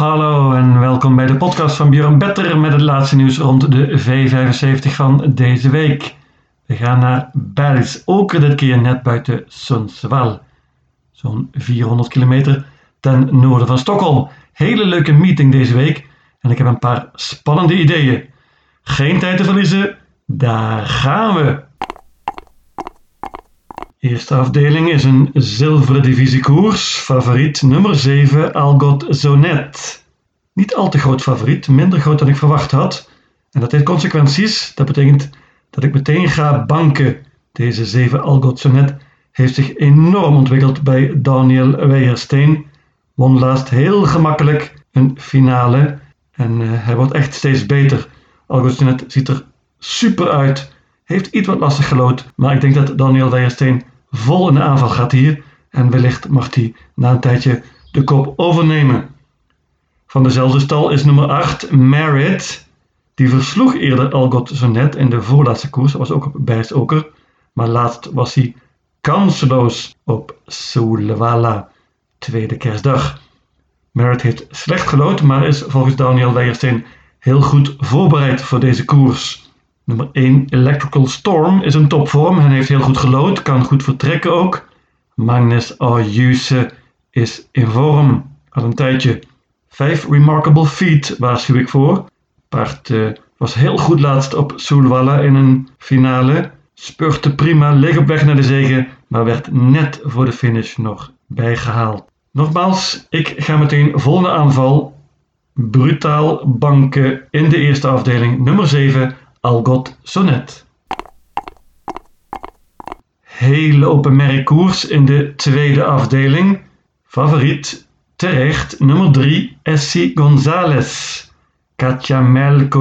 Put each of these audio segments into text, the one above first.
Hallo en welkom bij de podcast van Björn Better met het laatste nieuws rond de V75 van deze week. We gaan naar Bergs, ook dit keer net buiten Sundsvall. Zo'n 400 kilometer ten noorden van Stockholm. Hele leuke meeting deze week en ik heb een paar spannende ideeën. Geen tijd te verliezen, daar gaan we! Eerste afdeling is een zilveren divisiekoers. Favoriet nummer 7, Algot Zonet. Niet al te groot favoriet, minder groot dan ik verwacht had. En dat heeft consequenties. Dat betekent dat ik meteen ga banken. Deze 7 Algot Zonet heeft zich enorm ontwikkeld bij Daniel Weijersteen. Won laatst heel gemakkelijk een finale. En uh, hij wordt echt steeds beter. Algot Zonet ziet er super uit. Heeft iets wat lastig gelood. Maar ik denk dat Daniel Weijersteen vol in de aanval gaat hier en wellicht mag hij na een tijdje de kop overnemen. Van dezelfde stal is nummer 8 Merit. Die versloeg eerder Algot Zonet in de voorlaatste koers, was ook op Bijsoker. Maar laatst was hij kansloos op Solwala, tweede kerstdag. Merit heeft slecht gelood, maar is volgens Daniel Weijersteen heel goed voorbereid voor deze koers. Nummer 1 Electrical Storm is een topvorm en heeft heel goed gelood, kan goed vertrekken ook. Magnus Ayuse is in vorm, al een tijdje. 5 Remarkable Feet waarschuw ik voor. Paard uh, was heel goed laatst op Soelwalla in een finale. Spurte prima, leeg op weg naar de zege, maar werd net voor de finish nog bijgehaald. Nogmaals, ik ga meteen volgende aanval. Brutaal banken in de eerste afdeling, nummer 7 Algot Sonnet. Hele open koers in de tweede afdeling. Favoriet terecht nummer 3 Essie Gonzalez.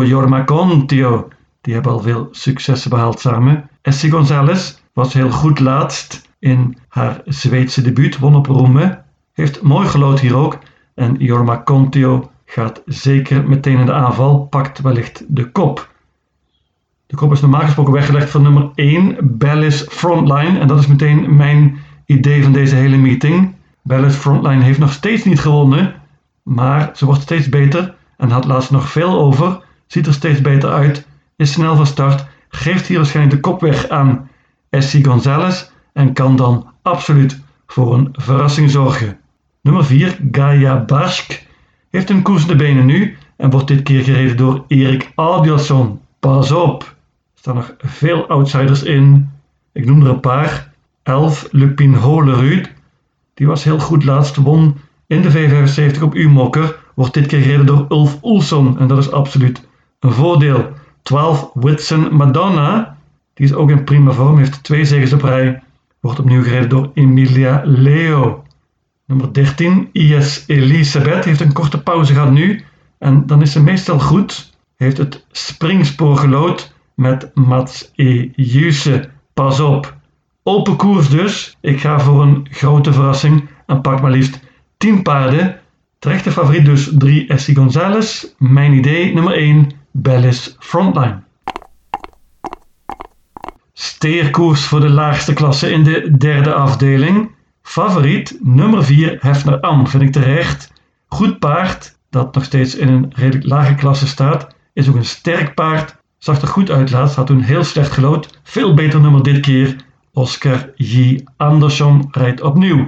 Jorma Contio. Die hebben al veel successen behaald samen. Essie Gonzalez was heel goed laatst in haar Zweedse debuut. Won op Roeme. Heeft mooi gelood hier ook. En Jorma Contio gaat zeker meteen in de aanval. Pakt wellicht de kop. De kop is normaal gesproken weggelegd voor nummer 1, Bellis Frontline. En dat is meteen mijn idee van deze hele meeting. Bellis Frontline heeft nog steeds niet gewonnen, maar ze wordt steeds beter en had laatst nog veel over. Ziet er steeds beter uit, is snel van start, geeft hier waarschijnlijk de kop weg aan Essie Gonzalez en kan dan absoluut voor een verrassing zorgen. Nummer 4, Gaia Barsk, heeft een koers de benen nu en wordt dit keer gereden door Erik Adielson. Pas op! Er staan nog veel outsiders in. Ik noem er een paar. 11 Lupin Holerud. Die was heel goed laatst. Won in de V75 op U-mokker. Wordt dit keer gereden door Ulf Oelson. En dat is absoluut een voordeel. 12 Whitson Madonna. Die is ook in prima vorm. Heeft twee zegens op rij. Wordt opnieuw gereden door Emilia Leo. Nummer 13 IS Elisabeth. Heeft een korte pauze gehad nu. En dan is ze meestal goed. Heeft het springspoor gelood met Mats E. Juse. Pas op. Open koers dus. Ik ga voor een grote verrassing en pak maar liefst 10 paarden. Terechte favoriet dus 3 Essie Gonzalez. Mijn idee nummer 1 Bellis Frontline. Steerkoers voor de laagste klasse in de derde afdeling. Favoriet nummer 4 Hefner Am vind ik terecht. Goed paard dat nog steeds in een redelijk lage klasse staat. Is ook een sterk paard Zag er goed uit laatst, had toen heel slecht gelood. Veel beter nummer dit keer. Oscar J. Anderson rijdt opnieuw.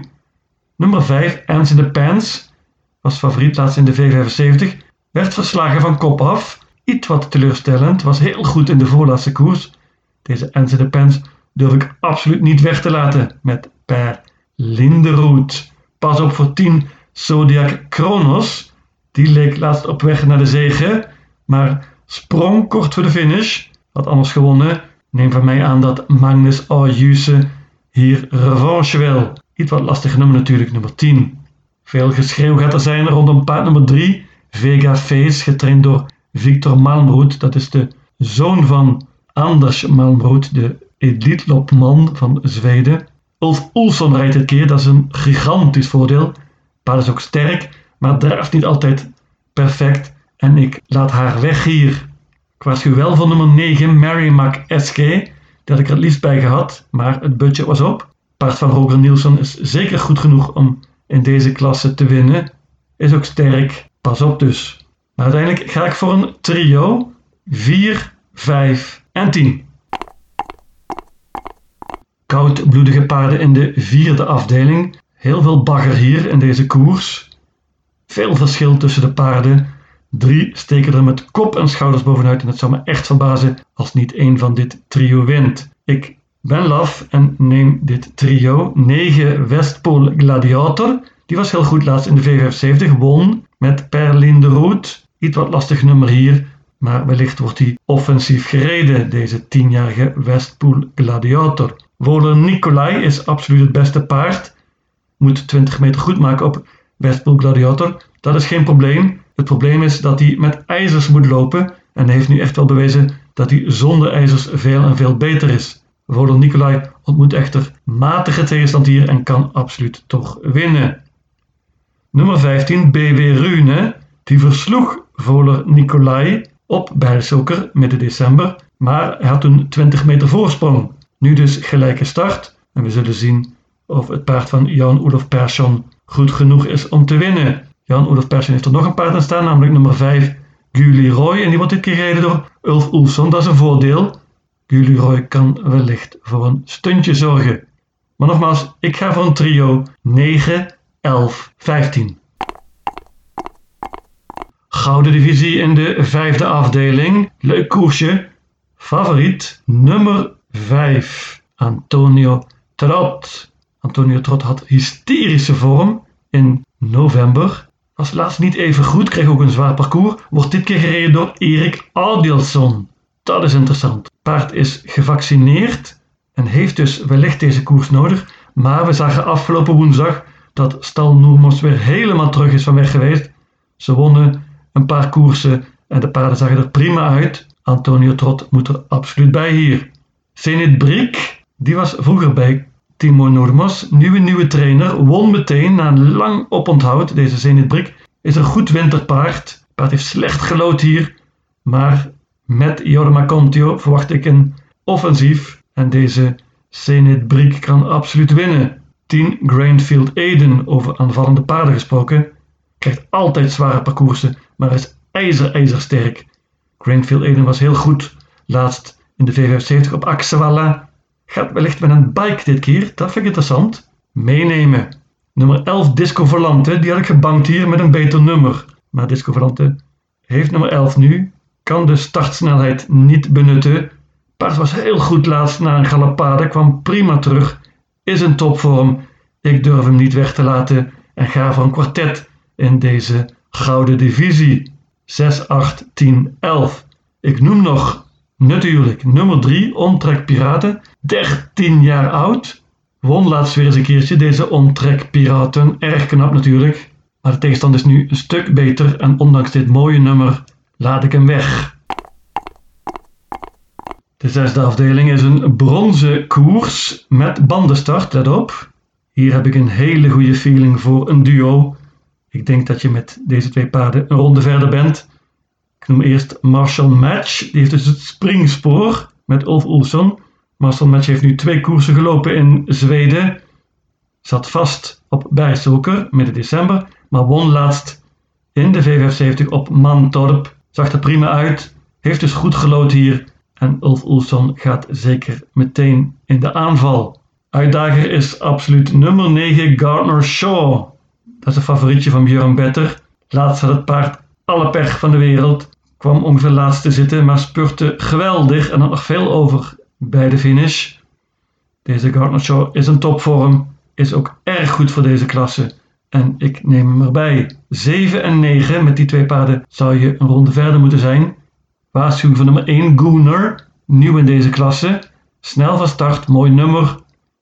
Nummer 5, Ans in the Pants, was favoriet laatst in de V75. Werd verslagen van kop af. Iets wat teleurstellend, was heel goed in de voorlaatste koers. Deze Ans in the Pants durf ik absoluut niet weg te laten met Per Linderoet. Pas op voor 10 Zodiac Kronos. Die leek laatst op weg naar de zege, maar sprong kort voor de finish. Had anders gewonnen. Neem van mij aan dat Magnus Ayuse hier revanche wil. Iets wat lastig nummer natuurlijk, nummer 10. Veel geschreeuw gaat er zijn rondom paard nummer 3. Vega Face, getraind door Victor Malmroet. Dat is de zoon van Anders Malmroet, de elitlopman van Zweden. Ulf Oelson rijdt dit keer, dat is een gigantisch voordeel. Paard is ook sterk, maar draaft niet altijd perfect. En ik laat haar weg hier. Ik waarschuw wel van nummer 9, Mary McSK. Die had ik er het liefst bij gehad, maar het budget was op. Paard van Roger Nielsen is zeker goed genoeg om in deze klasse te winnen. Is ook sterk. Pas op dus. Uiteindelijk ga ik voor een trio 4, 5 en 10. Koudbloedige paarden in de vierde afdeling. Heel veel bagger hier in deze koers. Veel verschil tussen de paarden. Drie steken er met kop en schouders bovenuit en het zou me echt verbazen als niet één van dit trio wint. Ik ben laf en neem dit trio. 9 Westpool Gladiator. Die was heel goed laatst in de V75. Won met Perlin de Roet. Iets wat lastig nummer hier. Maar wellicht wordt hij offensief gereden, deze 10-jarige Westpool Gladiator. Woler Nicolai is absoluut het beste paard. Moet 20 meter goed maken op Westpool Gladiator. Dat is geen probleem. Het probleem is dat hij met ijzers moet lopen. En hij heeft nu echt wel bewezen dat hij zonder ijzers veel en veel beter is. Voler Nicolai ontmoet echter matige tegenstand hier en kan absoluut toch winnen. Nummer 15, BW Rune, die versloeg Voler Nicolai op Bijlsoker midden december, maar hij had toen 20 meter voorsprong. Nu dus gelijke start en we zullen zien of het paard van Jan-Olof Persson goed genoeg is om te winnen. Jan-Olof Persson heeft er nog een paard aan staan, namelijk nummer 5, Gully Roy. En die wordt dit keer gereden door Ulf Oelson. Dat is een voordeel. Gully Roy kan wellicht voor een stuntje zorgen. Maar nogmaals, ik ga voor een trio 9, 11, 15. Gouden divisie in de vijfde afdeling. Leuk koersje. Favoriet nummer 5. Antonio Trot. Antonio Trot had hysterische vorm in november. Was laatst niet even goed, kreeg ook een zwaar parcours. Wordt dit keer gereden door Erik Audielson. Dat is interessant. Paard is gevaccineerd en heeft dus wellicht deze koers nodig. Maar we zagen afgelopen woensdag dat Stal Noermos weer helemaal terug is van weg geweest. Ze wonnen een paar koersen en de paarden zagen er prima uit. Antonio Trot moet er absoluut bij hier. Zenit Brik, die was vroeger bij Timo Noormos, nieuwe nieuwe trainer, won meteen na een lang oponthoud. Deze Zenit Brik is een goed winterpaard. paard heeft slecht gelood hier, maar met Jorma Contio verwacht ik een offensief en deze Zenit Brik kan absoluut winnen. 10 Grainfield Eden, over aanvallende paarden gesproken, krijgt altijd zware parcoursen, maar is ijzer ijzersterk. Grainfield Eden was heel goed laatst in de V75 op Axewalla Gaat wellicht met een bike dit keer, dat vind ik interessant. Meenemen. Nummer 11 Disco Volante, die had ik gebankt hier met een beter nummer. Maar Disco Volante heeft nummer 11 nu, kan de startsnelheid niet benutten. Paard was heel goed laatst na een galopade, kwam prima terug, is in topvorm. Ik durf hem niet weg te laten en ga voor een kwartet in deze gouden divisie. 6, 8, 10, 11. Ik noem nog Natuurlijk, nummer 3, Ontrek Piraten, 13 jaar oud. Won laatst weer eens een keertje deze Ontrek Piraten, erg knap natuurlijk. Maar de tegenstand is nu een stuk beter en ondanks dit mooie nummer laat ik hem weg. De zesde afdeling is een bronzen koers met bandenstart, let op. Hier heb ik een hele goede feeling voor een duo. Ik denk dat je met deze twee paarden een ronde verder bent. Ik noem eerst Marshall Match. Die heeft dus het springspoor met Ulf Olsson. Marshall Match heeft nu twee koersen gelopen in Zweden. Zat vast op Bijstoker midden december. Maar won laatst in de V75 op Mantorp. Zag er prima uit. Heeft dus goed gelood hier. En Ulf Olsson gaat zeker meteen in de aanval. Uitdager is absoluut nummer 9 Gardner Shaw. Dat is een favorietje van Björn Better. Laatst had het paard alle pech van de wereld. Kwam ongeveer laatst te zitten, maar spurte geweldig en had nog veel over bij de finish. Deze Gardner is een topvorm, is ook erg goed voor deze klasse. En ik neem hem erbij. 7 en 9, met die twee paarden zou je een ronde verder moeten zijn. Waarschuwing van nummer 1, Gooner, nieuw in deze klasse. Snel van start, mooi nummer,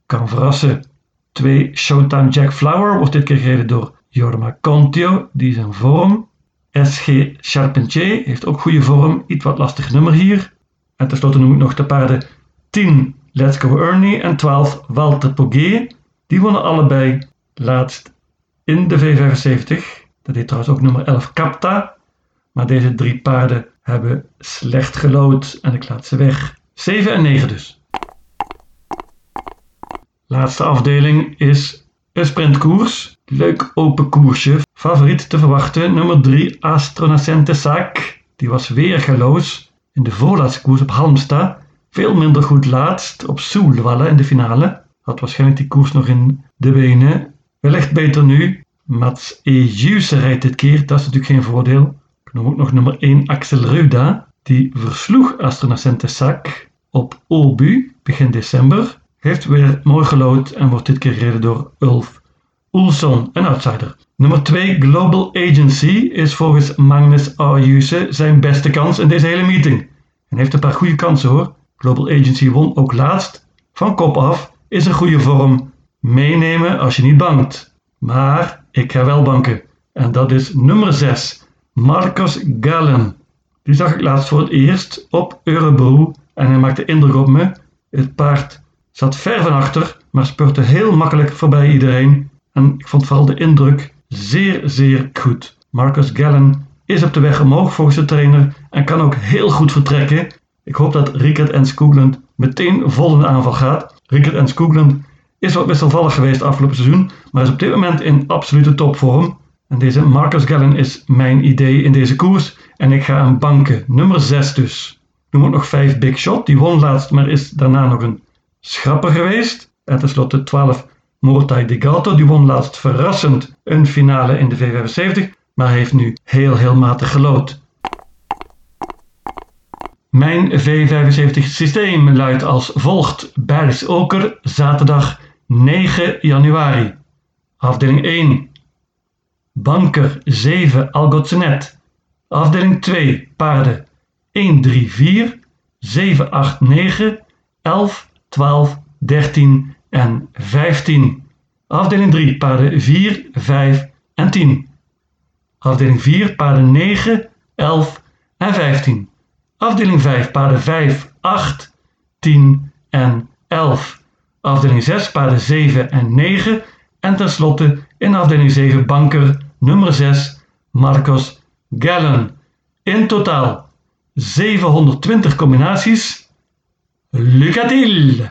kan verrassen. 2, Showtime Jack Flower, wordt dit keer gereden door Jorma Contio, die is in vorm. SG Charpentier heeft ook goede vorm, iets wat lastig nummer hier. En tenslotte noem ik nog de paarden 10 Let's Go Ernie en 12 Walter Poguet. Die wonnen allebei laatst in de V75. Dat deed trouwens ook nummer 11 Capta. Maar deze drie paarden hebben slecht gelood en ik laat ze weg. 7 en 9 dus. Laatste afdeling is een sprintkoers. Leuk open koersje. Favoriet te verwachten, nummer 3 Astronacente Sac. Die was weergeloos in de voorlaatste koers op Halmstad. Veel minder goed laatst op Soelwalle in de finale. Had waarschijnlijk die koers nog in de benen. Wellicht beter nu. Mats Ejuse rijdt dit keer, dat is natuurlijk geen voordeel. Noem ook nog nummer 1 Axel Ruda. Die versloeg Astronacente Sac op Obu begin december. Heeft weer mooi gelood en wordt dit keer gereden door Ulf Oelson, een outsider. Nummer 2 Global Agency is volgens Magnus Ayuse zijn beste kans in deze hele meeting. En heeft een paar goede kansen hoor. Global Agency won ook laatst. Van kop af is een goede vorm. Meenemen als je niet bangt. Maar ik ga wel banken. En dat is nummer 6. Marcos Gallen. Die zag ik laatst voor het eerst op Eurobro en hij maakte indruk op me. Het paard zat ver van achter, maar spurte heel makkelijk voorbij iedereen. En ik vond vooral de indruk zeer, zeer goed. Marcus Gallen is op de weg omhoog volgens de trainer en kan ook heel goed vertrekken. Ik hoop dat Rickert en Skoogland meteen vol aanval gaat. Rickert en Skoogland is wat wisselvallig geweest afgelopen seizoen, maar is op dit moment in absolute topvorm. En deze Marcus Gallen is mijn idee in deze koers en ik ga aan banken, nummer 6 dus. Noem ook nog 5 Big Shot, die won laatst, maar is daarna nog een schrapper geweest. En tenslotte 12 Mortai de Gato, die won laatst verrassend een finale in de V75, maar heeft nu heel heel matig gelood. Mijn V75 systeem luidt als volgt. Bergsoker, zaterdag 9 januari. Afdeling 1. Banker 7 Algotsenet. Afdeling 2. Paarden 1, 3, 4, 7, 8, 9, 11, 12, 13 en 15. Afdeling 3, paarden 4, 5 en 10. Afdeling 4, paarden 9, 11 en 15. Afdeling 5, paarden 5, 8, 10 en 11. Afdeling 6, paarden 7 en 9. En tenslotte in afdeling 7 banker nummer 6, Marcos Gallen. In totaal 720 combinaties. Lucatil!